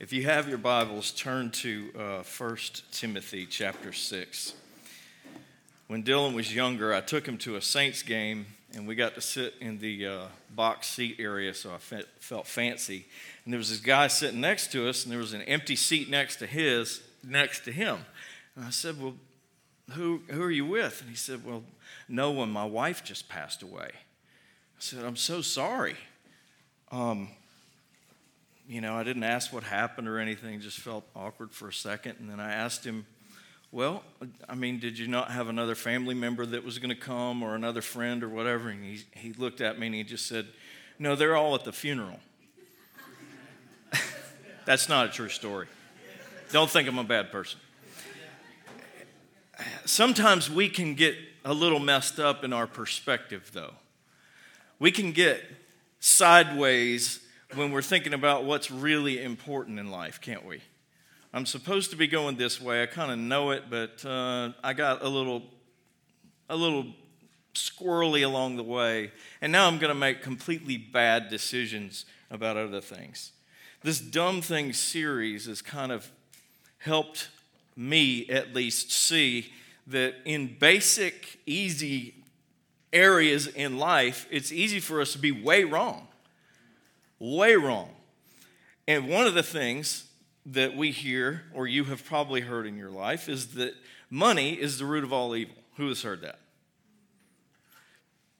If you have your Bibles, turn to uh, 1 Timothy chapter 6. When Dylan was younger, I took him to a Saints game, and we got to sit in the uh, box seat area, so I fe- felt fancy. And there was this guy sitting next to us, and there was an empty seat next to his, next to him. And I said, Well, who, who are you with? And he said, Well, no one. My wife just passed away. I said, I'm so sorry. Um, you know, I didn't ask what happened or anything, just felt awkward for a second. And then I asked him, Well, I mean, did you not have another family member that was going to come or another friend or whatever? And he, he looked at me and he just said, No, they're all at the funeral. That's not a true story. Don't think I'm a bad person. Sometimes we can get a little messed up in our perspective, though. We can get sideways when we're thinking about what's really important in life, can't we? I'm supposed to be going this way. I kind of know it, but uh, I got a little, a little squirrely along the way, and now I'm going to make completely bad decisions about other things. This dumb thing series has kind of helped me at least see that in basic, easy areas in life, it's easy for us to be way wrong way wrong. And one of the things that we hear, or you have probably heard in your life, is that money is the root of all evil. Who has heard that?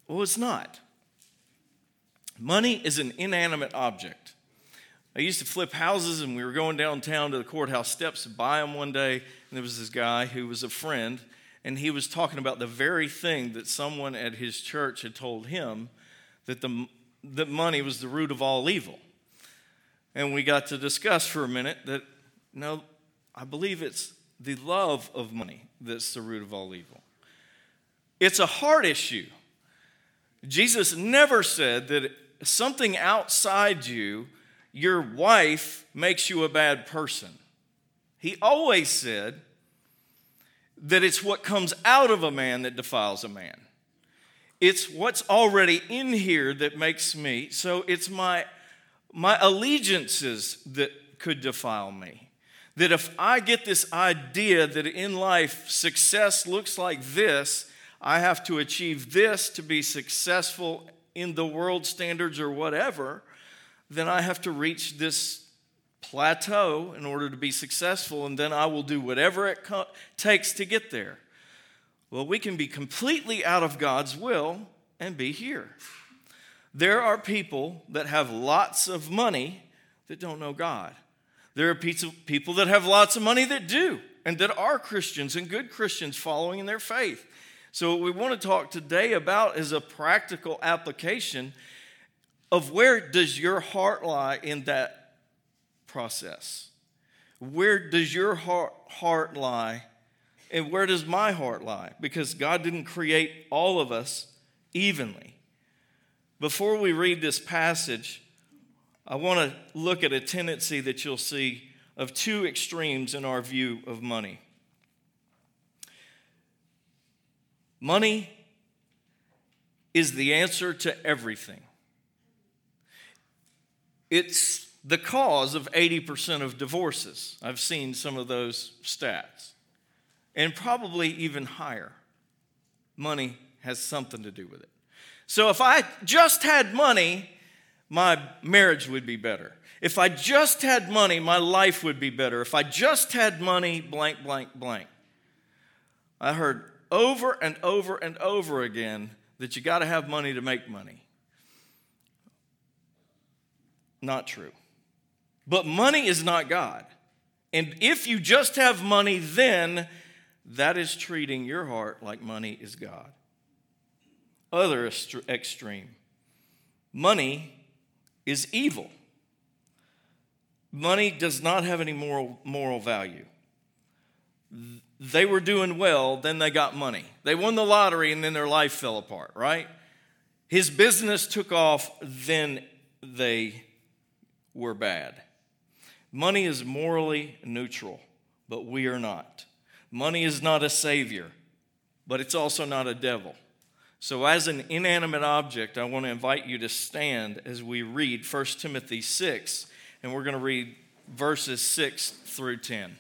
Well, it's not. Money is an inanimate object. I used to flip houses, and we were going downtown to the courthouse steps to buy them one day, and there was this guy who was a friend, and he was talking about the very thing that someone at his church had told him that the that money was the root of all evil. And we got to discuss for a minute that, no, I believe it's the love of money that's the root of all evil. It's a heart issue. Jesus never said that something outside you, your wife, makes you a bad person. He always said that it's what comes out of a man that defiles a man. It's what's already in here that makes me. So it's my, my allegiances that could defile me. That if I get this idea that in life success looks like this, I have to achieve this to be successful in the world standards or whatever, then I have to reach this plateau in order to be successful, and then I will do whatever it co- takes to get there. Well, we can be completely out of God's will and be here. There are people that have lots of money that don't know God. There are people that have lots of money that do and that are Christians and good Christians following in their faith. So, what we want to talk today about is a practical application of where does your heart lie in that process? Where does your heart, heart lie and where does my heart lie? Because God didn't create all of us evenly. Before we read this passage, I want to look at a tendency that you'll see of two extremes in our view of money. Money is the answer to everything. It's the cause of 80% of divorces. I've seen some of those stats and probably even higher. Money has something to do with it. So if I just had money, my marriage would be better. If I just had money, my life would be better. If I just had money, blank, blank, blank. I heard over and over and over again that you got to have money to make money. Not true. But money is not God. And if you just have money, then that is treating your heart like money is God. Other extreme money is evil. Money does not have any moral, moral value. They were doing well, then they got money. They won the lottery, and then their life fell apart, right? His business took off, then they were bad. Money is morally neutral, but we are not. Money is not a savior, but it's also not a devil. So, as an inanimate object, I want to invite you to stand as we read 1 Timothy 6, and we're going to read verses 6 through 10.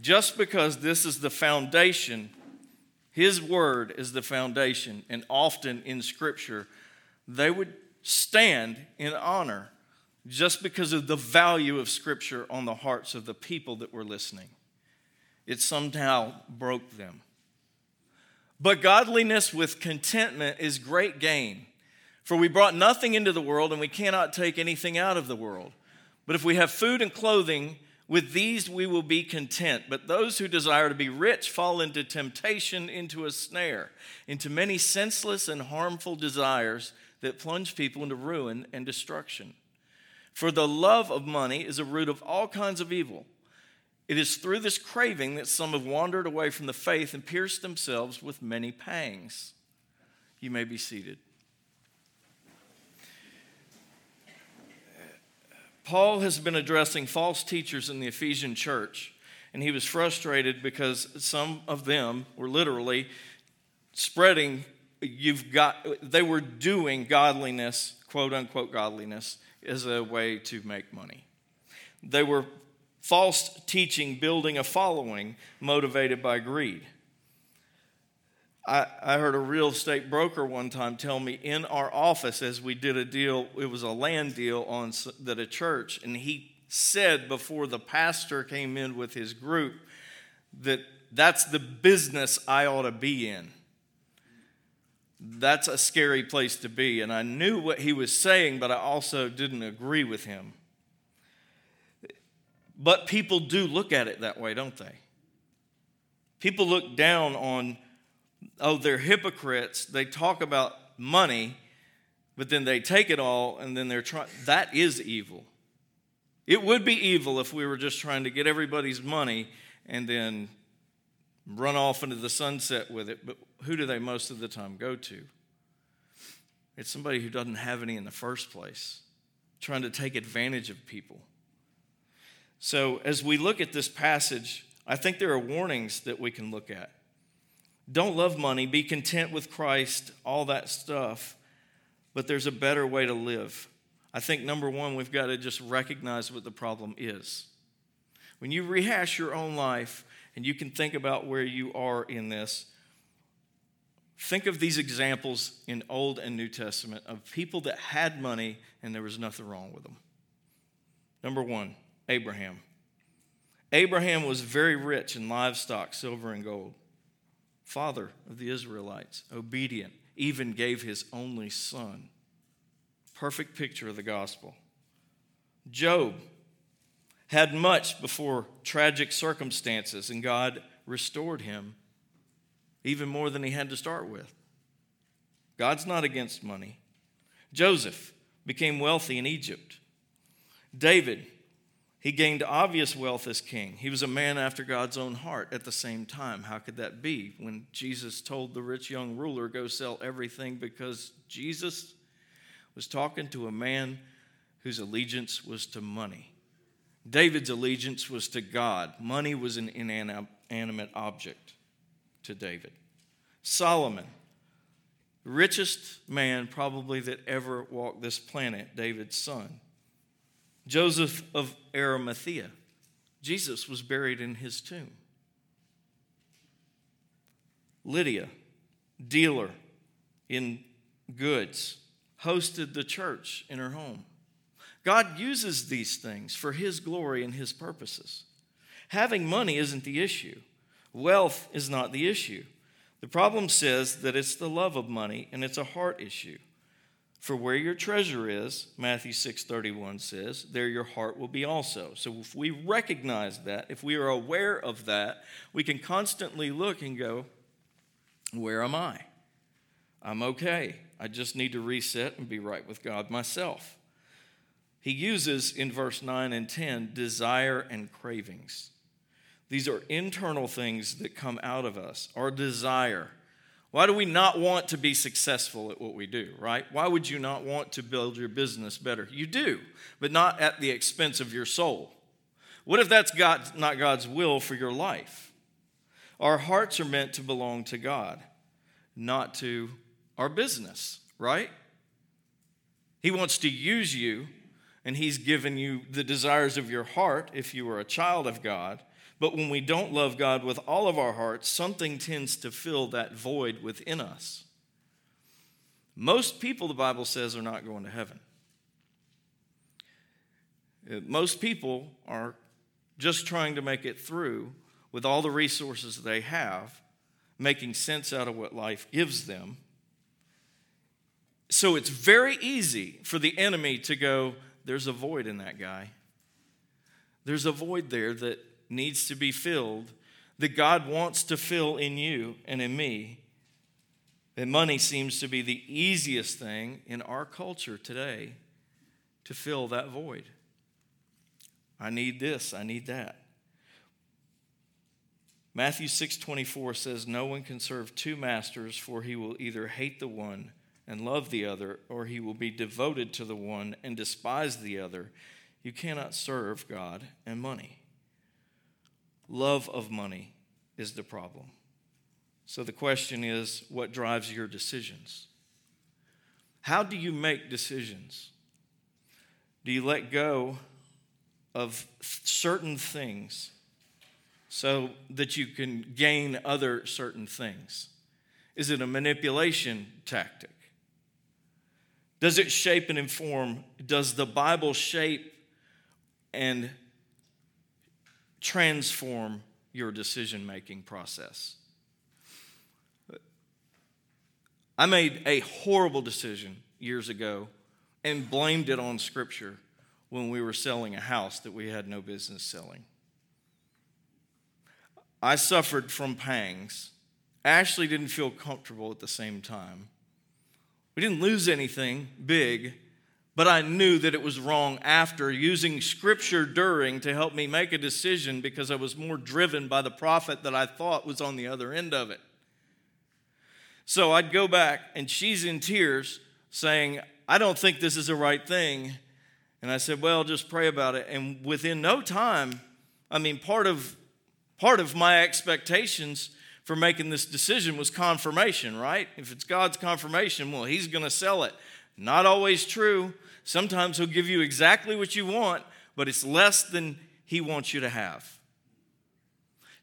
Just because this is the foundation, His Word is the foundation, and often in Scripture, they would stand in honor just because of the value of Scripture on the hearts of the people that were listening. It somehow broke them. But godliness with contentment is great gain. For we brought nothing into the world, and we cannot take anything out of the world. But if we have food and clothing, with these we will be content. But those who desire to be rich fall into temptation, into a snare, into many senseless and harmful desires that plunge people into ruin and destruction. For the love of money is a root of all kinds of evil. It is through this craving that some have wandered away from the faith and pierced themselves with many pangs. You may be seated. Paul has been addressing false teachers in the Ephesian church, and he was frustrated because some of them were literally spreading, you've got, they were doing godliness, quote unquote godliness, as a way to make money. They were false teaching, building a following motivated by greed. I, I heard a real estate broker one time tell me in our office as we did a deal, it was a land deal on that a church, and he said before the pastor came in with his group that that's the business I ought to be in that's a scary place to be. And I knew what he was saying, but I also didn't agree with him. But people do look at it that way, don't they? People look down on, oh, they're hypocrites. They talk about money, but then they take it all and then they're trying. That is evil. It would be evil if we were just trying to get everybody's money and then run off into the sunset with it, but who do they most of the time go to? It's somebody who doesn't have any in the first place, trying to take advantage of people. So, as we look at this passage, I think there are warnings that we can look at. Don't love money, be content with Christ, all that stuff, but there's a better way to live. I think number one, we've got to just recognize what the problem is. When you rehash your own life, and you can think about where you are in this. Think of these examples in Old and New Testament of people that had money and there was nothing wrong with them. Number one, Abraham. Abraham was very rich in livestock, silver, and gold. Father of the Israelites, obedient, even gave his only son. Perfect picture of the gospel. Job, had much before tragic circumstances, and God restored him even more than he had to start with. God's not against money. Joseph became wealthy in Egypt. David, he gained obvious wealth as king. He was a man after God's own heart at the same time. How could that be when Jesus told the rich young ruler, Go sell everything? Because Jesus was talking to a man whose allegiance was to money. David's allegiance was to God, money was an inanimate object to David. Solomon, richest man probably that ever walked this planet, David's son. Joseph of Arimathea, Jesus was buried in his tomb. Lydia, dealer in goods, hosted the church in her home. God uses these things for His glory and His purposes. Having money isn't the issue, wealth is not the issue. The problem says that it's the love of money and it's a heart issue. For where your treasure is, Matthew 6:31 says, there your heart will be also. So if we recognize that, if we are aware of that, we can constantly look and go, where am I? I'm okay. I just need to reset and be right with God myself. He uses in verse 9 and 10 desire and cravings. These are internal things that come out of us, our desire. Why do we not want to be successful at what we do, right? Why would you not want to build your business better? You do, but not at the expense of your soul. What if that's God, not God's will for your life? Our hearts are meant to belong to God, not to our business, right? He wants to use you and He's given you the desires of your heart if you are a child of God. But when we don't love God with all of our hearts, something tends to fill that void within us. Most people, the Bible says, are not going to heaven. Uh, most people are just trying to make it through with all the resources they have, making sense out of what life gives them. So it's very easy for the enemy to go, there's a void in that guy. There's a void there that needs to be filled, that God wants to fill in you and in me. And money seems to be the easiest thing in our culture today to fill that void. I need this, I need that. Matthew 6:24 says no one can serve two masters for he will either hate the one and love the other or he will be devoted to the one and despise the other. You cannot serve God and money. Love of money is the problem. So the question is what drives your decisions? How do you make decisions? Do you let go of certain things so that you can gain other certain things? Is it a manipulation tactic? Does it shape and inform? Does the Bible shape and transform your decision making process? I made a horrible decision years ago and blamed it on Scripture when we were selling a house that we had no business selling. I suffered from pangs. Ashley didn't feel comfortable at the same time. We didn't lose anything big, but I knew that it was wrong after using scripture during to help me make a decision because I was more driven by the profit that I thought was on the other end of it. So I'd go back, and she's in tears saying, I don't think this is the right thing. And I said, Well, just pray about it. And within no time, I mean, part of part of my expectations for making this decision was confirmation, right? If it's God's confirmation, well, He's going to sell it. Not always true. Sometimes He'll give you exactly what you want, but it's less than He wants you to have.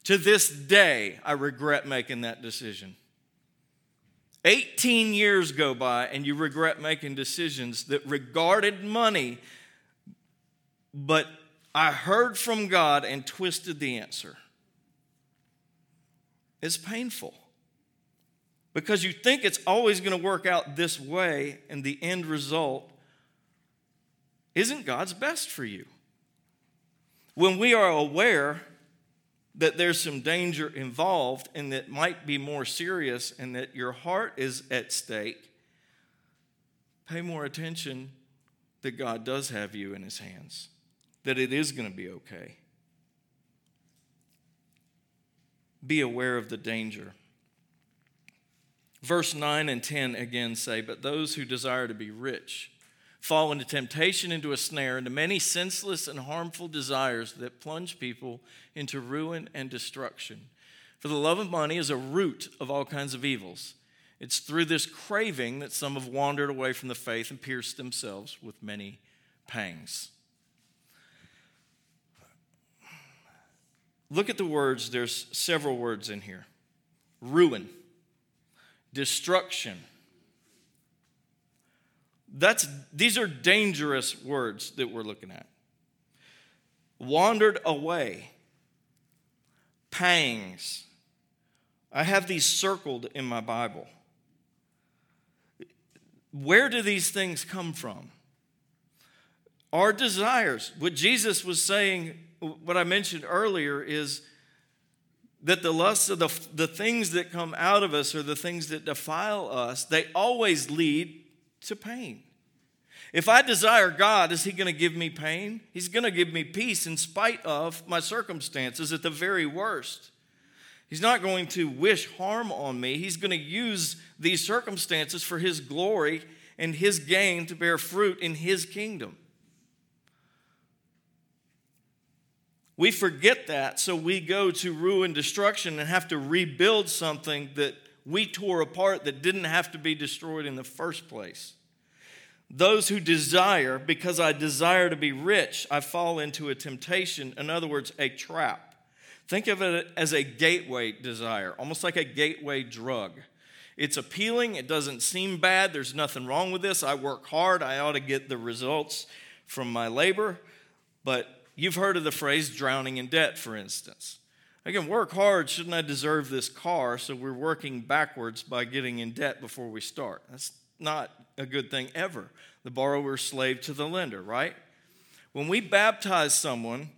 To this day, I regret making that decision. 18 years go by, and you regret making decisions that regarded money but I heard from God and twisted the answer. It's painful because you think it's always going to work out this way, and the end result isn't God's best for you. When we are aware that there's some danger involved and that might be more serious and that your heart is at stake, pay more attention that God does have you in His hands that it is going to be okay. Be aware of the danger. Verse 9 and 10 again say, But those who desire to be rich fall into temptation, into a snare, into many senseless and harmful desires that plunge people into ruin and destruction. For the love of money is a root of all kinds of evils. It's through this craving that some have wandered away from the faith and pierced themselves with many pangs. Look at the words, there's several words in here ruin, destruction. That's, these are dangerous words that we're looking at. Wandered away, pangs. I have these circled in my Bible. Where do these things come from? Our desires. What Jesus was saying what I mentioned earlier is that the lusts of the, the things that come out of us or the things that defile us, they always lead to pain. If I desire God, is He going to give me pain? He's going to give me peace in spite of my circumstances at the very worst. He's not going to wish harm on me. He's going to use these circumstances for His glory and His gain to bear fruit in His kingdom. We forget that, so we go to ruin, destruction, and have to rebuild something that we tore apart that didn't have to be destroyed in the first place. Those who desire, because I desire to be rich, I fall into a temptation, in other words, a trap. Think of it as a gateway desire, almost like a gateway drug. It's appealing, it doesn't seem bad, there's nothing wrong with this. I work hard, I ought to get the results from my labor. But you've heard of the phrase drowning in debt, for instance. I can work hard, shouldn't I deserve this car? So we're working backwards by getting in debt before we start. That's not a good thing ever. The borrower slave to the lender, right? When we baptize someone,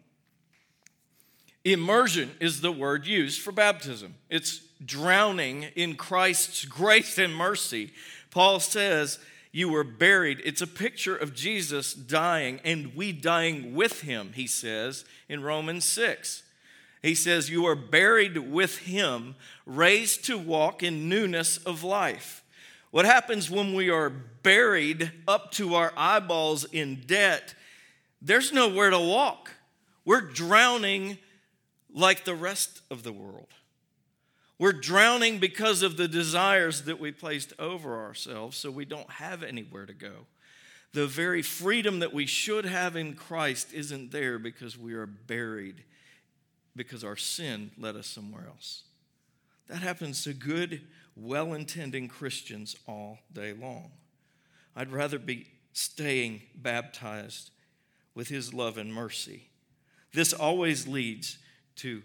immersion is the word used for baptism. It's drowning in Christ's grace and mercy. Paul says, You were buried. It's a picture of Jesus dying and we dying with him, he says in Romans 6. He says, You are buried with him, raised to walk in newness of life. What happens when we are buried up to our eyeballs in debt? There's nowhere to walk. We're drowning like the rest of the world. We're drowning because of the desires that we placed over ourselves, so we don't have anywhere to go. The very freedom that we should have in Christ isn't there because we are buried, because our sin led us somewhere else. That happens to good well intending Christians all day long. I'd rather be staying baptized with His love and mercy. This always leads to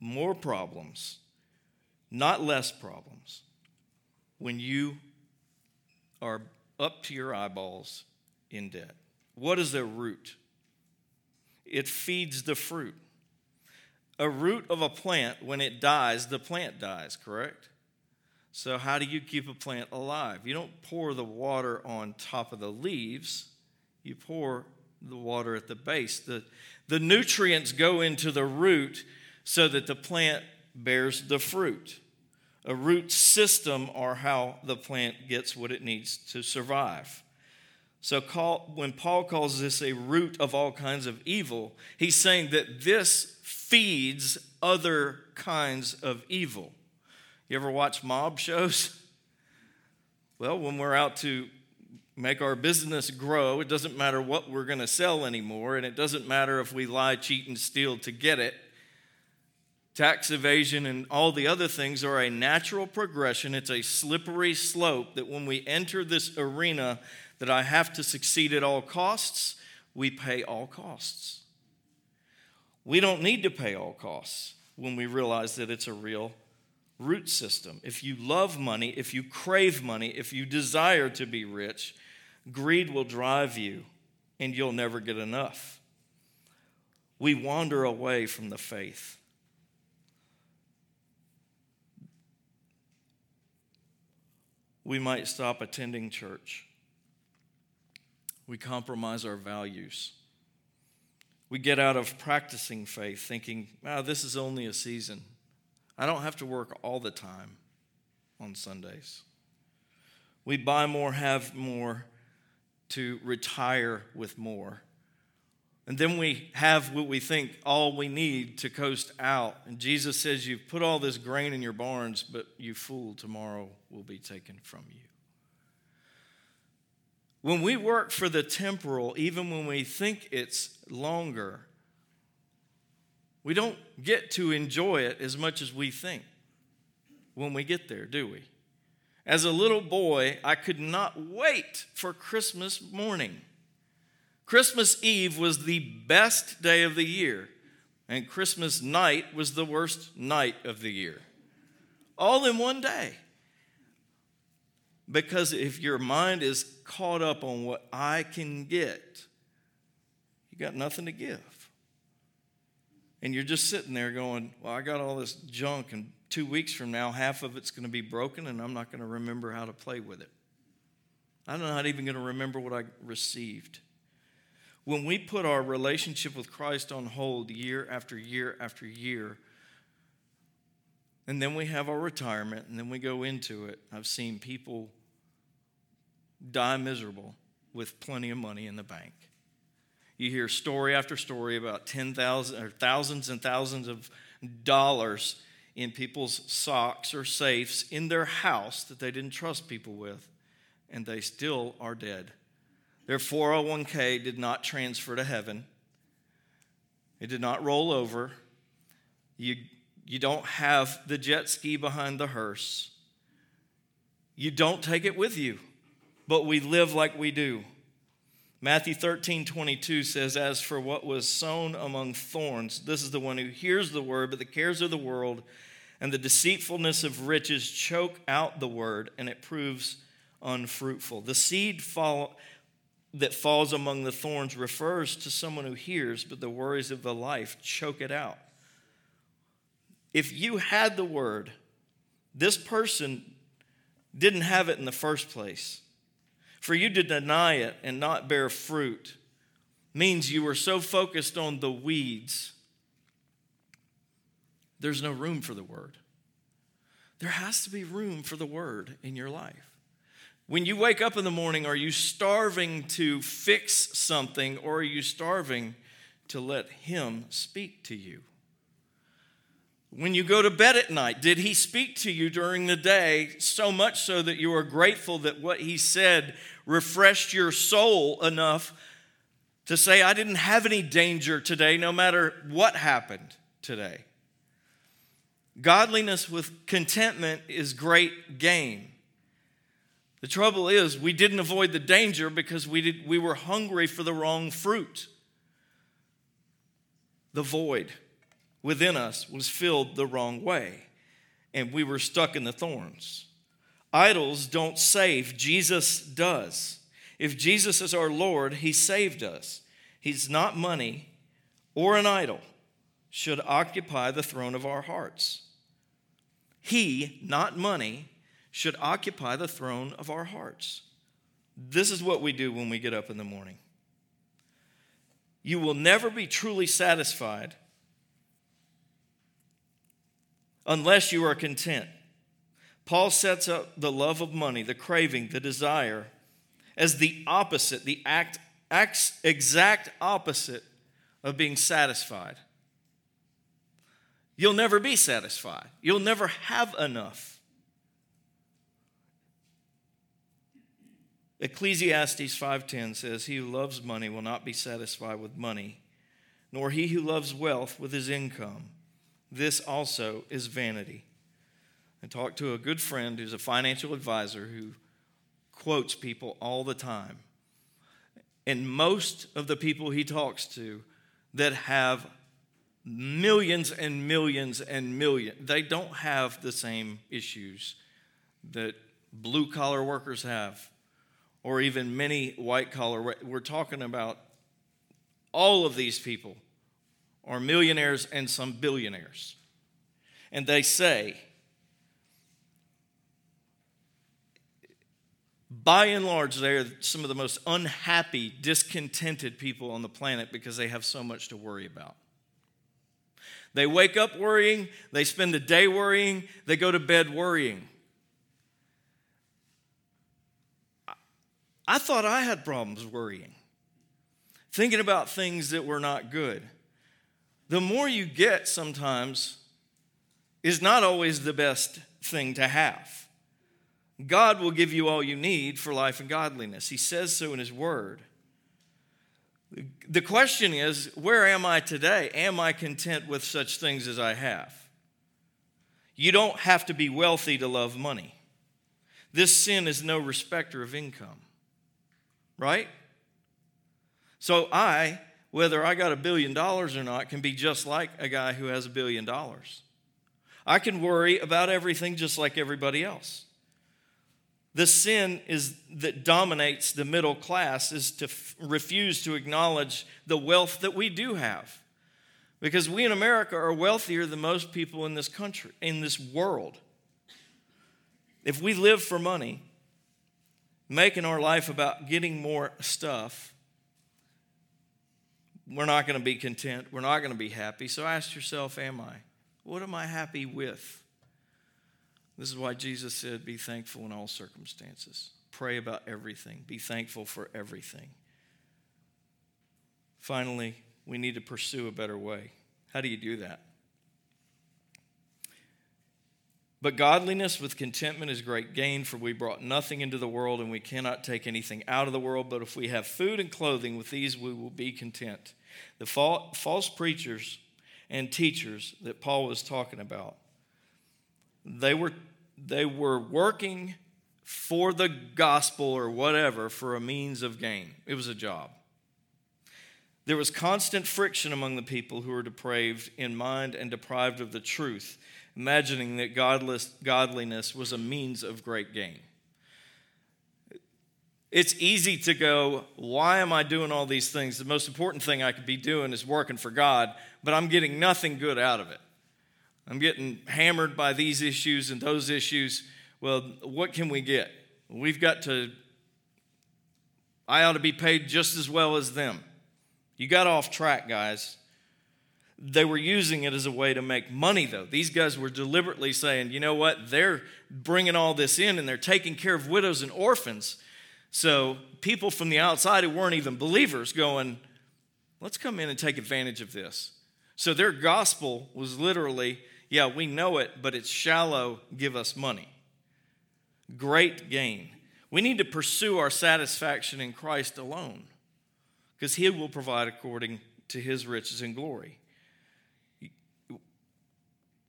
more problems, not less problems, when you are up to your eyeballs in debt. What is a root? It feeds the fruit. A root of a plant, when it dies, the plant dies, correct? So, how do you keep a plant alive? You don't pour the water on top of the leaves, you pour the water at the base. The, the nutrients go into the root so that the plant bears the fruit. A root system are how the plant gets what it needs to survive. So, call, when Paul calls this a root of all kinds of evil, he's saying that this feeds other kinds of evil. You ever watch mob shows? Well, when we're out to make our business grow, it doesn't matter what we're going to sell anymore, and it doesn't matter if we lie, cheat, and steal to get it. Tax evasion and all the other things are a natural progression. It's a slippery slope that when we enter this arena that I have to succeed at all costs, we pay all costs. We don't need to pay all costs when we realize that it's a real root system. If you love money, if you crave money, if you desire to be rich, greed will drive you and you'll never get enough. We wander away from the faith. We might stop attending church. We compromise our values. We get out of practicing faith thinking, oh, this is only a season. I don't have to work all the time on Sundays. We buy more, have more to retire with more. And then we have what we think all we need to coast out. And Jesus says, You've put all this grain in your barns, but you fool, tomorrow will be taken from you. When we work for the temporal, even when we think it's longer, we don't get to enjoy it as much as we think when we get there, do we? As a little boy, I could not wait for Christmas morning. Christmas Eve was the best day of the year, and Christmas night was the worst night of the year. All in one day. Because if your mind is caught up on what I can get, you got nothing to give and you're just sitting there going, Well, I got all this junk, and two weeks from now, half of it's going to be broken, and I'm not going to remember how to play with it. I'm not even going to remember what I received. When we put our relationship with Christ on hold year after year after year, and then we have our retirement, and then we go into it, I've seen people die miserable with plenty of money in the bank. You hear story after story about 10,000 or thousands and thousands of dollars in people's socks or safes in their house that they didn't trust people with, and they still are dead. Their 401k did not transfer to heaven, it did not roll over. You, you don't have the jet ski behind the hearse. You don't take it with you, but we live like we do. Matthew 13, 22 says, As for what was sown among thorns, this is the one who hears the word, but the cares of the world and the deceitfulness of riches choke out the word, and it proves unfruitful. The seed fall, that falls among the thorns refers to someone who hears, but the worries of the life choke it out. If you had the word, this person didn't have it in the first place. For you to deny it and not bear fruit means you were so focused on the weeds, there's no room for the word. There has to be room for the word in your life. When you wake up in the morning, are you starving to fix something or are you starving to let Him speak to you? When you go to bed at night, did he speak to you during the day so much so that you are grateful that what he said refreshed your soul enough to say, I didn't have any danger today, no matter what happened today? Godliness with contentment is great gain. The trouble is, we didn't avoid the danger because we, did, we were hungry for the wrong fruit the void within us was filled the wrong way, and we were stuck in the thorns. Idols don't save, Jesus does. If Jesus is our Lord, He saved us. He's not money or an idol, should occupy the throne of our hearts. He, not money, should occupy the throne of our hearts. This is what we do when we get up in the morning. You will never be truly satisfied unless you are content. Paul sets up the love of money, the craving, the desire, as the opposite, the act, act, exact opposite of being satisfied. You'll never be satisfied. You'll never have enough. Ecclesiastes 5:10 says, "He who loves money will not be satisfied with money, nor he who loves wealth with his income." This also is vanity. I talked to a good friend who's a financial advisor who quotes people all the time. And most of the people he talks to that have millions and millions and millions, they don't have the same issues that blue collar workers have, or even many white collar. We're talking about all of these people are millionaires and some billionaires. And they say, by and large, they are some of the most unhappy, discontented people on the planet because they have so much to worry about. They wake up worrying, they spend the day worrying, they go to bed worrying. I thought I had problems worrying, thinking about things that were not good the more you get sometimes is not always the best thing to have. God will give you all you need for life and godliness. He says so in His Word. The question is where am I today? Am I content with such things as I have? You don't have to be wealthy to love money. This sin is no respecter of income, right? So I whether I got a billion dollars or not can be just like a guy who has a billion dollars. I can worry about everything just like everybody else. The sin is that dominates the middle class is to f- refuse to acknowledge the wealth that we do have. Because we in America are wealthier than most people in this country, in this world. If we live for money, making our life about getting more stuff, we're not going to be content. We're not going to be happy. So ask yourself, am I? What am I happy with? This is why Jesus said, Be thankful in all circumstances. Pray about everything. Be thankful for everything. Finally, we need to pursue a better way. How do you do that? But godliness with contentment is great gain, for we brought nothing into the world, and we cannot take anything out of the world. But if we have food and clothing, with these we will be content. The false preachers and teachers that Paul was talking about, they were, they were working for the gospel or whatever for a means of gain. It was a job. There was constant friction among the people who were depraved in mind and deprived of the truth, imagining that godless, godliness was a means of great gain. It's easy to go, why am I doing all these things? The most important thing I could be doing is working for God, but I'm getting nothing good out of it. I'm getting hammered by these issues and those issues. Well, what can we get? We've got to, I ought to be paid just as well as them. You got off track, guys. They were using it as a way to make money, though. These guys were deliberately saying, you know what? They're bringing all this in and they're taking care of widows and orphans. So people from the outside who weren't even believers going, let's come in and take advantage of this. So their gospel was literally, yeah, we know it, but it's shallow, give us money. Great gain. We need to pursue our satisfaction in Christ alone because he will provide according to his riches and glory.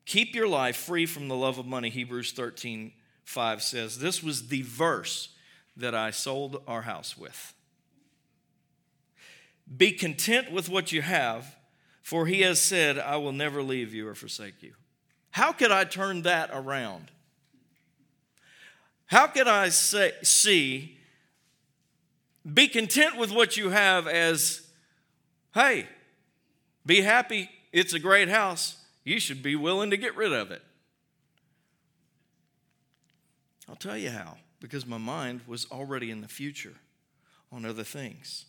Keep your life free from the love of money, Hebrews 13 5 says. This was the verse that I sold our house with. Be content with what you have, for he has said, I will never leave you or forsake you. How could I turn that around? How could I say, see be content with what you have as, hey, be happy. It's a great house. You should be willing to get rid of it. I'll tell you how, because my mind was already in the future on other things.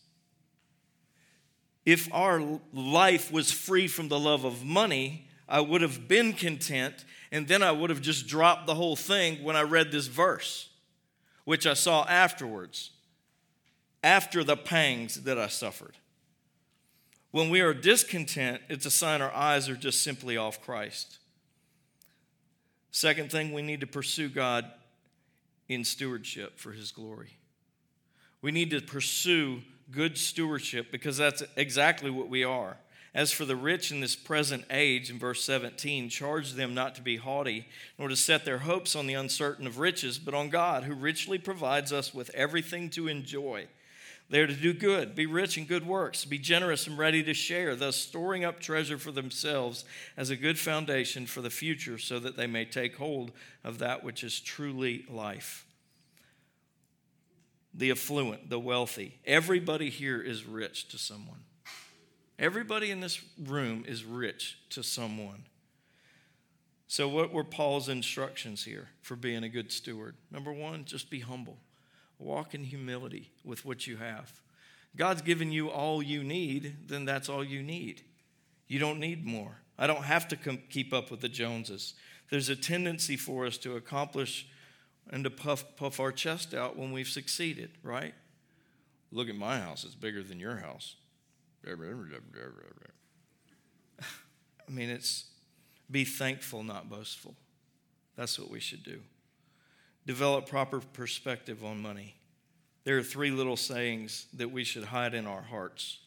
If our life was free from the love of money, I would have been content, and then I would have just dropped the whole thing when I read this verse, which I saw afterwards after the pangs that I suffered. When we are discontent, it's a sign our eyes are just simply off Christ. Second thing, we need to pursue God in stewardship for His glory. We need to pursue good stewardship because that's exactly what we are. As for the rich in this present age, in verse 17, charge them not to be haughty, nor to set their hopes on the uncertain of riches, but on God, who richly provides us with everything to enjoy. They are to do good, be rich in good works, be generous and ready to share, thus storing up treasure for themselves as a good foundation for the future, so that they may take hold of that which is truly life. The affluent, the wealthy, everybody here is rich to someone. Everybody in this room is rich to someone. So, what were Paul's instructions here for being a good steward? Number one, just be humble. Walk in humility with what you have. God's given you all you need, then that's all you need. You don't need more. I don't have to com- keep up with the Joneses. There's a tendency for us to accomplish and to puff, puff our chest out when we've succeeded, right? Look at my house, it's bigger than your house. I mean, it's be thankful, not boastful. That's what we should do develop proper perspective on money. There are three little sayings that we should hide in our hearts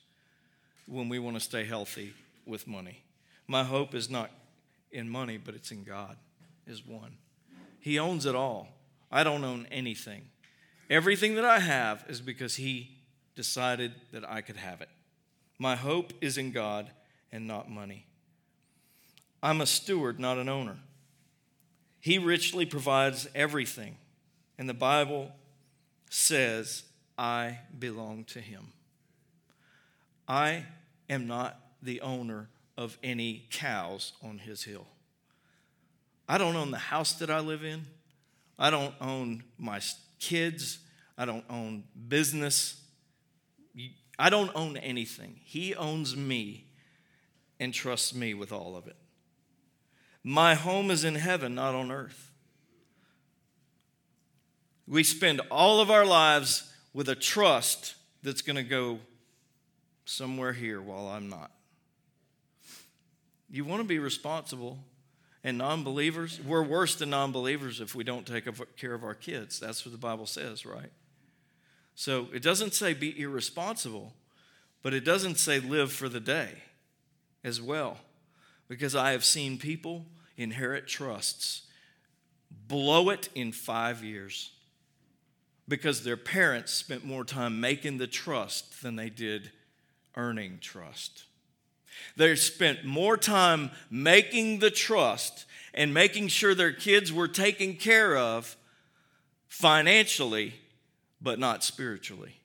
when we want to stay healthy with money. My hope is not in money, but it's in God, is one. He owns it all. I don't own anything. Everything that I have is because He decided that I could have it. My hope is in God and not money. I'm a steward, not an owner. He richly provides everything. And the Bible says, I belong to Him. I am not the owner of any cows on His hill. I don't own the house that I live in. I don't own my kids. I don't own business. I don't own anything. He owns me and trusts me with all of it. My home is in heaven, not on earth. We spend all of our lives with a trust that's going to go somewhere here while I'm not. You want to be responsible and non believers, we're worse than non believers if we don't take care of our kids. That's what the Bible says, right? So it doesn't say be irresponsible, but it doesn't say live for the day as well. Because I have seen people inherit trusts blow it in five years because their parents spent more time making the trust than they did earning trust. They spent more time making the trust and making sure their kids were taken care of financially, but not spiritually.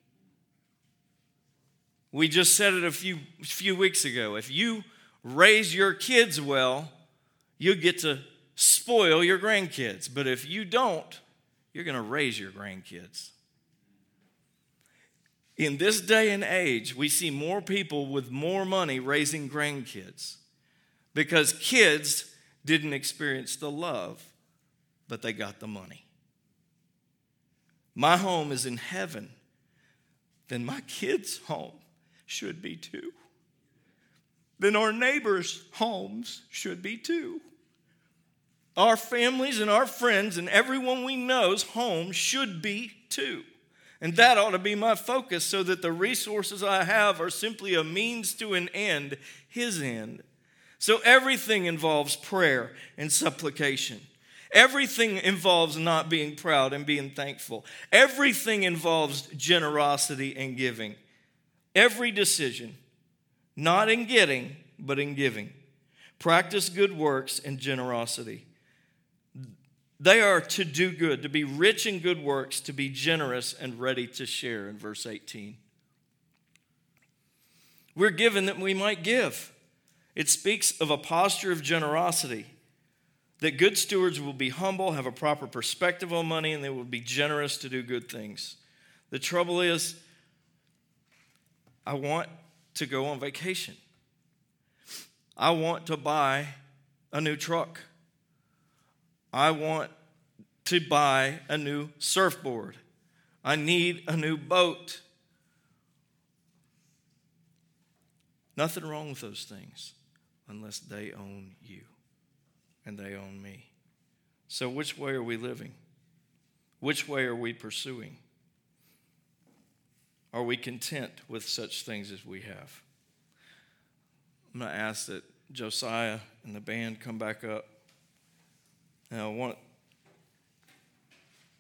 We just said it a few, few weeks ago. If you raise your kids well, you get to spoil your grandkids. But if you don't, you're going to raise your grandkids. In this day and age, we see more people with more money raising grandkids because kids didn't experience the love, but they got the money. My home is in heaven, then my kids' home should be too. Then our neighbors' homes should be too. Our families and our friends and everyone we know's home should be too. And that ought to be my focus so that the resources I have are simply a means to an end, His end. So everything involves prayer and supplication. Everything involves not being proud and being thankful. Everything involves generosity and giving. Every decision, not in getting, but in giving. Practice good works and generosity. They are to do good, to be rich in good works, to be generous and ready to share, in verse 18. We're given that we might give. It speaks of a posture of generosity, that good stewards will be humble, have a proper perspective on money, and they will be generous to do good things. The trouble is, I want to go on vacation. I want to buy a new truck. I want to buy a new surfboard. I need a new boat. Nothing wrong with those things unless they own you and they own me. So, which way are we living? Which way are we pursuing? Are we content with such things as we have? I'm going to ask that Josiah and the band come back up. Now, I want,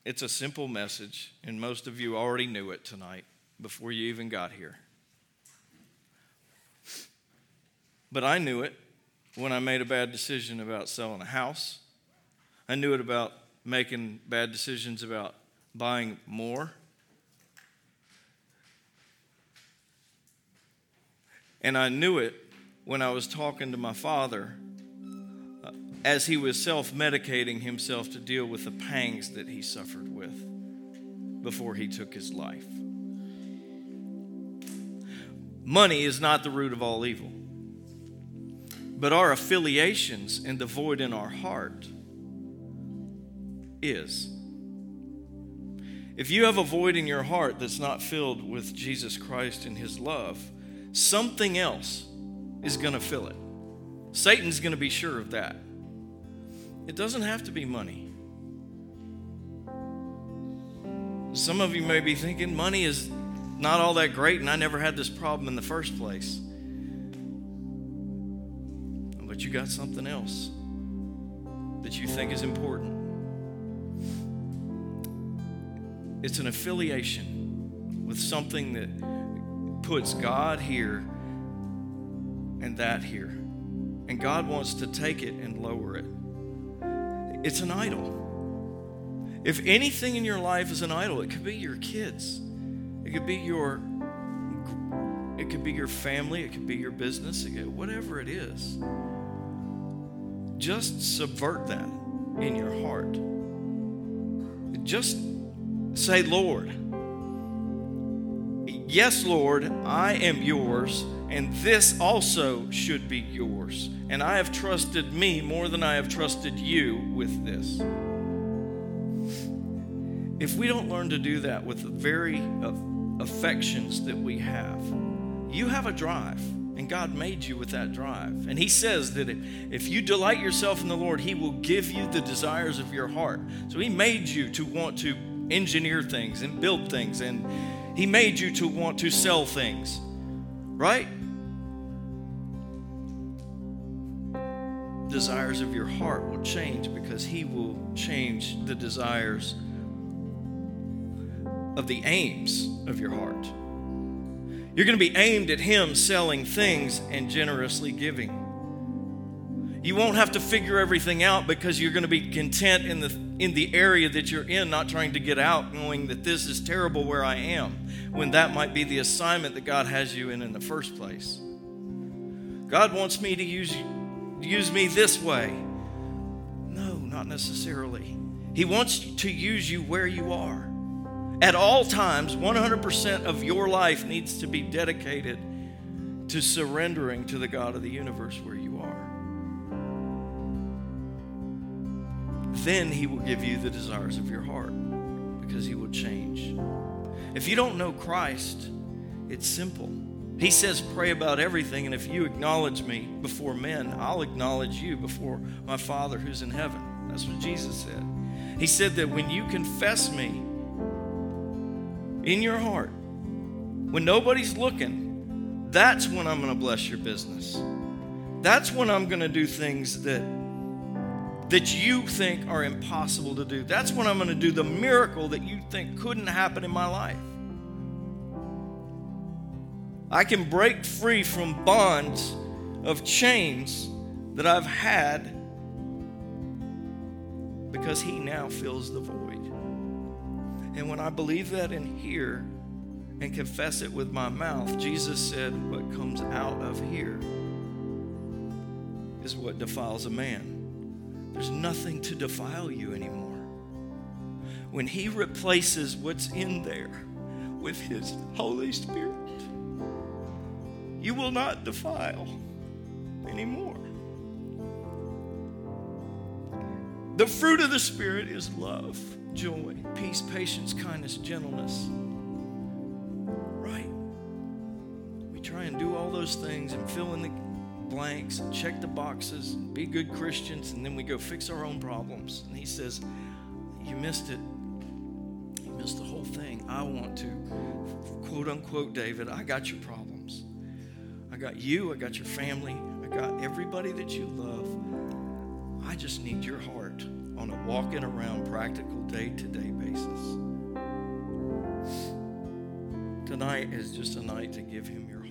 it's a simple message, and most of you already knew it tonight before you even got here. But I knew it when I made a bad decision about selling a house. I knew it about making bad decisions about buying more. And I knew it when I was talking to my father as he was self medicating himself to deal with the pangs that he suffered with before he took his life. Money is not the root of all evil, but our affiliations and the void in our heart is. If you have a void in your heart that's not filled with Jesus Christ and his love, something else is going to fill it. Satan's going to be sure of that. It doesn't have to be money. Some of you may be thinking money is not all that great, and I never had this problem in the first place. But you got something else that you think is important. It's an affiliation with something that puts God here and that here. And God wants to take it and lower it. It's an idol. If anything in your life is an idol, it could be your kids. It could be your it could be your family, it could be your business, could, whatever it is. Just subvert that in your heart. Just say, Lord, yes, Lord, I am yours and this also should be yours. And I have trusted me more than I have trusted you with this. If we don't learn to do that with the very uh, affections that we have, you have a drive, and And God made you with that drive. And He says that if you delight yourself in the Lord, He will give you the desires of your heart. So He made you to want to engineer things and build things, and He made you to want to sell things, right? Desires of your heart will change because He will change the desires of the aims of your heart. You're going to be aimed at Him selling things and generously giving. You won't have to figure everything out because you're going to be content in the, in the area that you're in, not trying to get out, knowing that this is terrible where I am, when that might be the assignment that God has you in in the first place. God wants me to use, use me this way. No, not necessarily. He wants to use you where you are. At all times, 100% of your life needs to be dedicated to surrendering to the God of the universe where you are. Then He will give you the desires of your heart because He will change. If you don't know Christ, it's simple. He says, Pray about everything, and if you acknowledge me before men, I'll acknowledge you before my Father who's in heaven. That's what Jesus said. He said that when you confess me, in your heart, when nobody's looking, that's when I'm going to bless your business. That's when I'm going to do things that that you think are impossible to do. That's when I'm going to do the miracle that you think couldn't happen in my life. I can break free from bonds of chains that I've had because he now fills the void. And when I believe that in here and confess it with my mouth, Jesus said, What comes out of here is what defiles a man. There's nothing to defile you anymore. When He replaces what's in there with His Holy Spirit, you will not defile anymore. The fruit of the Spirit is love joy, peace, patience, kindness, gentleness. Right? We try and do all those things and fill in the blanks and check the boxes and be good Christians, and then we go fix our own problems. And he says, You missed it. You missed the whole thing. I want to, quote unquote, David, I got your problems. Got you, I got your family, I got everybody that you love. I just need your heart on a walking around practical day to day basis. Tonight is just a night to give Him your.